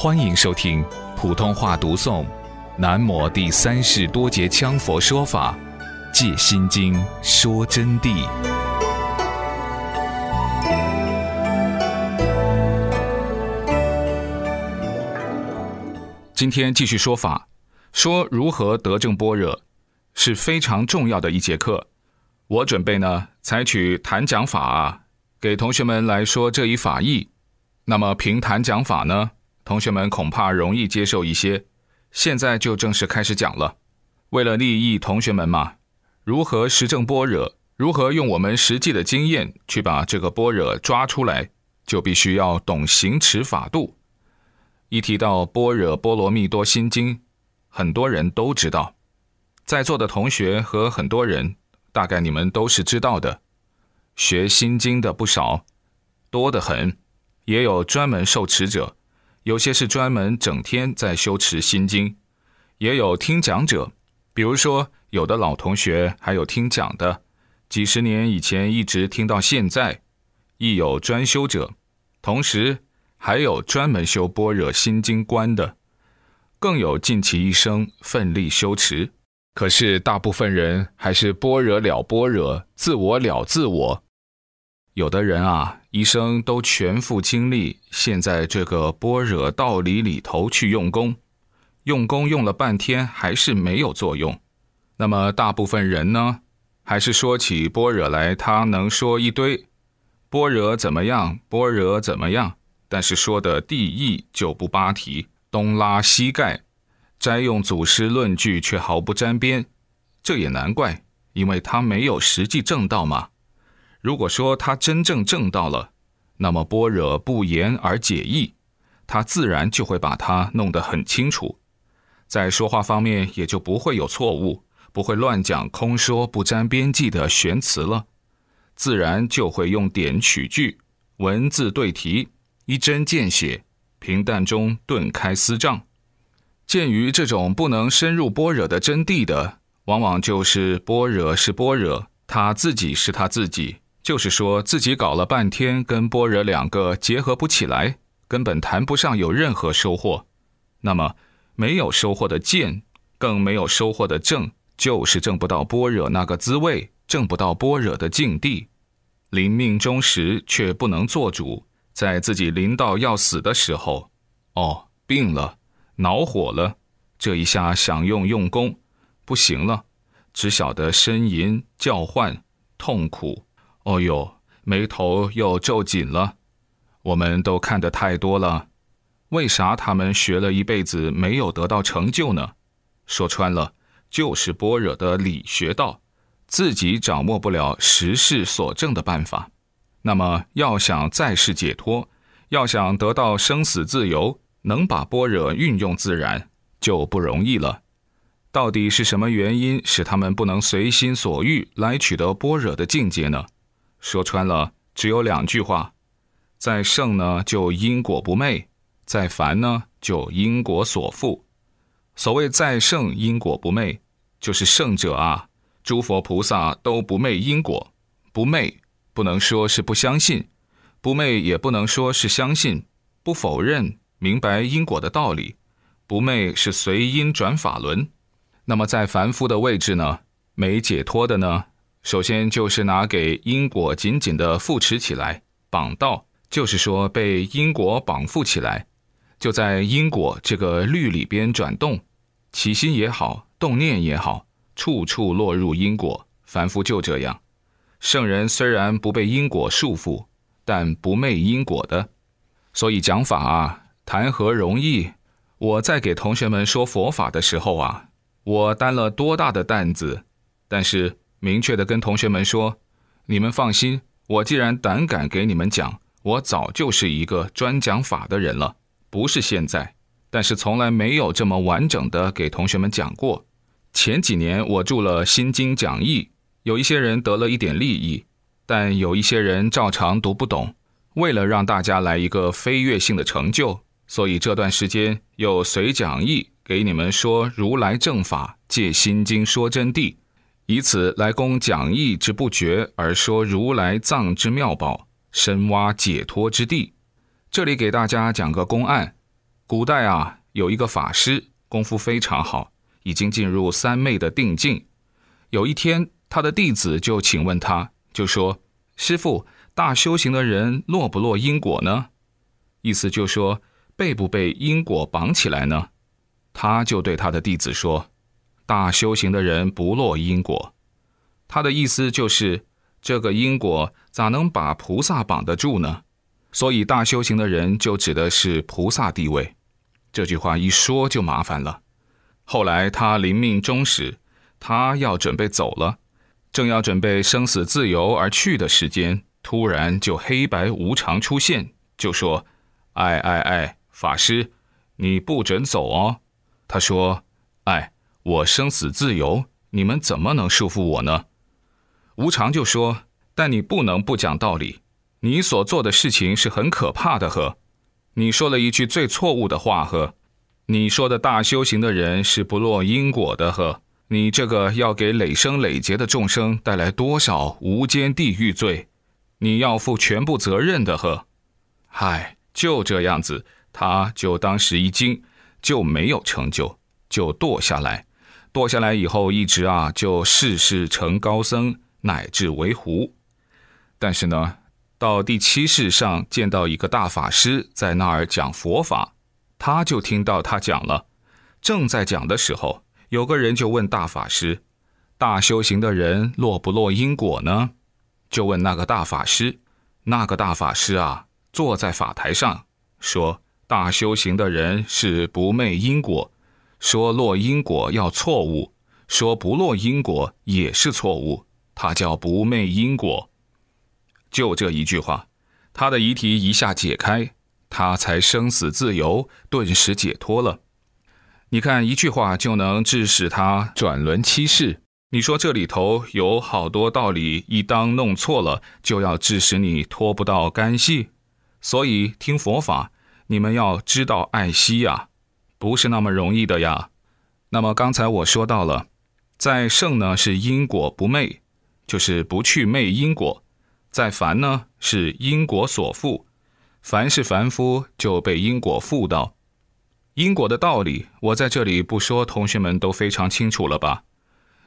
欢迎收听普通话读诵《南摩第三世多杰羌佛说法·借心经说真谛》。今天继续说法，说如何得正般若，是非常重要的一节课。我准备呢，采取谈讲法啊，给同学们来说这一法义。那么凭谈讲法呢？同学们恐怕容易接受一些，现在就正式开始讲了。为了利益同学们嘛，如何实证般若，如何用我们实际的经验去把这个般若抓出来，就必须要懂行持法度。一提到《般若波罗蜜多心经》，很多人都知道，在座的同学和很多人，大概你们都是知道的。学心经的不少，多得很，也有专门受持者。有些是专门整天在修持心经，也有听讲者，比如说有的老同学还有听讲的，几十年以前一直听到现在，亦有专修者，同时还有专门修般若心经观的，更有尽其一生奋力修持。可是大部分人还是般若了般若，自我了自我。有的人啊，一生都全副精力陷在这个般若道理里头去用功，用功用了半天还是没有作用。那么大部分人呢，还是说起般若来，他能说一堆般若怎么样，般若怎么样，但是说的地义就不扒题，东拉西盖，摘用祖师论据却毫不沾边。这也难怪，因为他没有实际正道嘛。如果说他真正证到了，那么般若不言而解义，他自然就会把它弄得很清楚，在说话方面也就不会有错误，不会乱讲空说不沾边际的玄词了，自然就会用点取句，文字对题，一针见血，平淡中顿开思障。鉴于这种不能深入般若的真谛的，往往就是般若是般若，他自己是他自己。就是说自己搞了半天，跟般若两个结合不起来，根本谈不上有任何收获。那么没有收获的见，更没有收获的正，就是挣不到般若那个滋味，挣不到般若的境地。临命终时却不能做主，在自己临到要死的时候，哦，病了，恼火了，这一下想用用功，不行了，只晓得呻吟叫唤，痛苦。哦呦，眉头又皱紧了。我们都看得太多了，为啥他们学了一辈子没有得到成就呢？说穿了，就是般若的理学道，自己掌握不了实事所证的办法。那么，要想再世解脱，要想得到生死自由，能把般若运用自然，就不容易了。到底是什么原因使他们不能随心所欲来取得般若的境界呢？说穿了，只有两句话：在圣呢，就因果不昧；在凡呢，就因果所缚。所谓在圣因果不昧，就是圣者啊，诸佛菩萨都不昧因果。不昧不能说是不相信，不昧也不能说是相信，不否认，明白因果的道理。不昧是随因转法轮。那么在凡夫的位置呢，没解脱的呢？首先就是拿给因果紧紧的扶持起来，绑道，就是说被因果绑缚起来，就在因果这个律里边转动，起心也好，动念也好，处处落入因果。凡夫就这样，圣人虽然不被因果束缚，但不昧因果的。所以讲法啊，谈何容易？我在给同学们说佛法的时候啊，我担了多大的担子，但是。明确的跟同学们说：“你们放心，我既然胆敢给你们讲，我早就是一个专讲法的人了，不是现在，但是从来没有这么完整的给同学们讲过。前几年我著了《心经讲义》，有一些人得了一点利益，但有一些人照常读不懂。为了让大家来一个飞跃性的成就，所以这段时间又随讲义给你们说如来正法，借《心经》说真谛。”以此来供讲义之不绝，而说如来藏之妙宝，深挖解脱之地。这里给大家讲个公案：古代啊，有一个法师，功夫非常好，已经进入三昧的定境。有一天，他的弟子就请问他，就说：“师傅，大修行的人落不落因果呢？”意思就说被不被因果绑起来呢？他就对他的弟子说：“大修行的人不落因果。”他的意思就是，这个因果咋能把菩萨绑得住呢？所以大修行的人就指的是菩萨地位。这句话一说就麻烦了。后来他临命终时，他要准备走了，正要准备生死自由而去的时间，突然就黑白无常出现，就说：“哎哎哎，法师，你不准走哦。”他说：“哎，我生死自由，你们怎么能束缚我呢？”无常就说：“但你不能不讲道理，你所做的事情是很可怕的呵。”你说了一句最错误的话，呵！你说的大修行的人是不落因果的，呵！你这个要给累生累劫的众生带来多少无间地狱罪，你要负全部责任的，呵！嗨，就这样子，他就当时一惊，就没有成就，就堕下来。堕下来以后，一直啊，就世世成高僧，乃至为狐。但是呢？到第七世上见到一个大法师在那儿讲佛法，他就听到他讲了。正在讲的时候，有个人就问大法师：“大修行的人落不落因果呢？”就问那个大法师。那个大法师啊，坐在法台上说：“大修行的人是不昧因果，说落因果要错误，说不落因果也是错误，他叫不昧因果。”就这一句话，他的疑题一下解开，他才生死自由，顿时解脱了。你看，一句话就能致使他转轮七世。你说这里头有好多道理，一当弄错了，就要致使你脱不到干系。所以听佛法，你们要知道爱惜呀，不是那么容易的呀。那么刚才我说到了，在圣呢是因果不昧，就是不去昧因果。在凡呢，是因果所缚；凡是凡夫，就被因果缚到。因果的道理，我在这里不说，同学们都非常清楚了吧？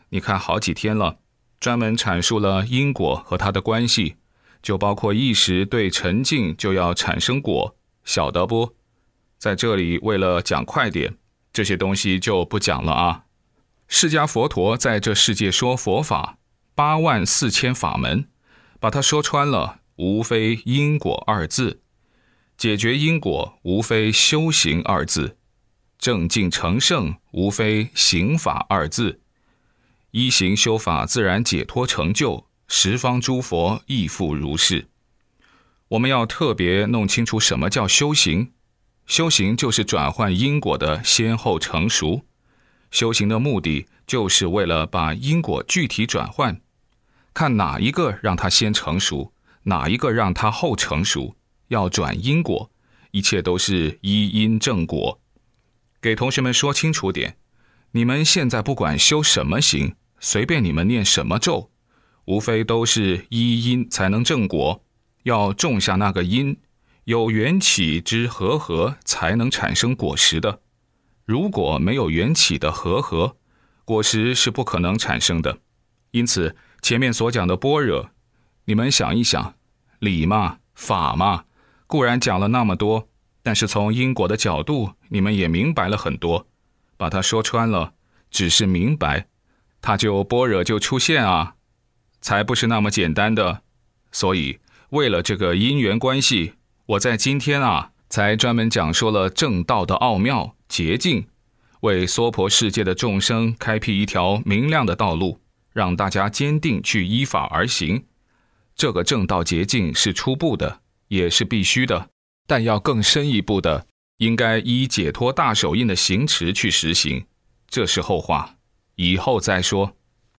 你看好几天了，专门阐述了因果和它的关系，就包括意识对沉静就要产生果，晓得不？在这里为了讲快点，这些东西就不讲了啊。释迦佛陀在这世界说佛法，八万四千法门。把它说穿了，无非因果二字；解决因果，无非修行二字；正境成圣，无非行法二字。一行修法，自然解脱成就。十方诸佛亦复如是。我们要特别弄清楚什么叫修行。修行就是转换因果的先后成熟。修行的目的，就是为了把因果具体转换。看哪一个让它先成熟，哪一个让它后成熟，要转因果，一切都是依因正果。给同学们说清楚点，你们现在不管修什么行，随便你们念什么咒，无非都是依因才能正果，要种下那个因，有缘起之和合，才能产生果实的。如果没有缘起的和合，果实是不可能产生的。因此。前面所讲的般若，你们想一想，理嘛、法嘛，固然讲了那么多，但是从因果的角度，你们也明白了很多。把它说穿了，只是明白，它就般若就出现啊，才不是那么简单的。所以，为了这个因缘关系，我在今天啊，才专门讲说了正道的奥妙捷径，为娑婆世界的众生开辟一条明亮的道路。让大家坚定去依法而行，这个正道捷径是初步的，也是必须的。但要更深一步的，应该依解脱大手印的行持去实行，这是后话，以后再说。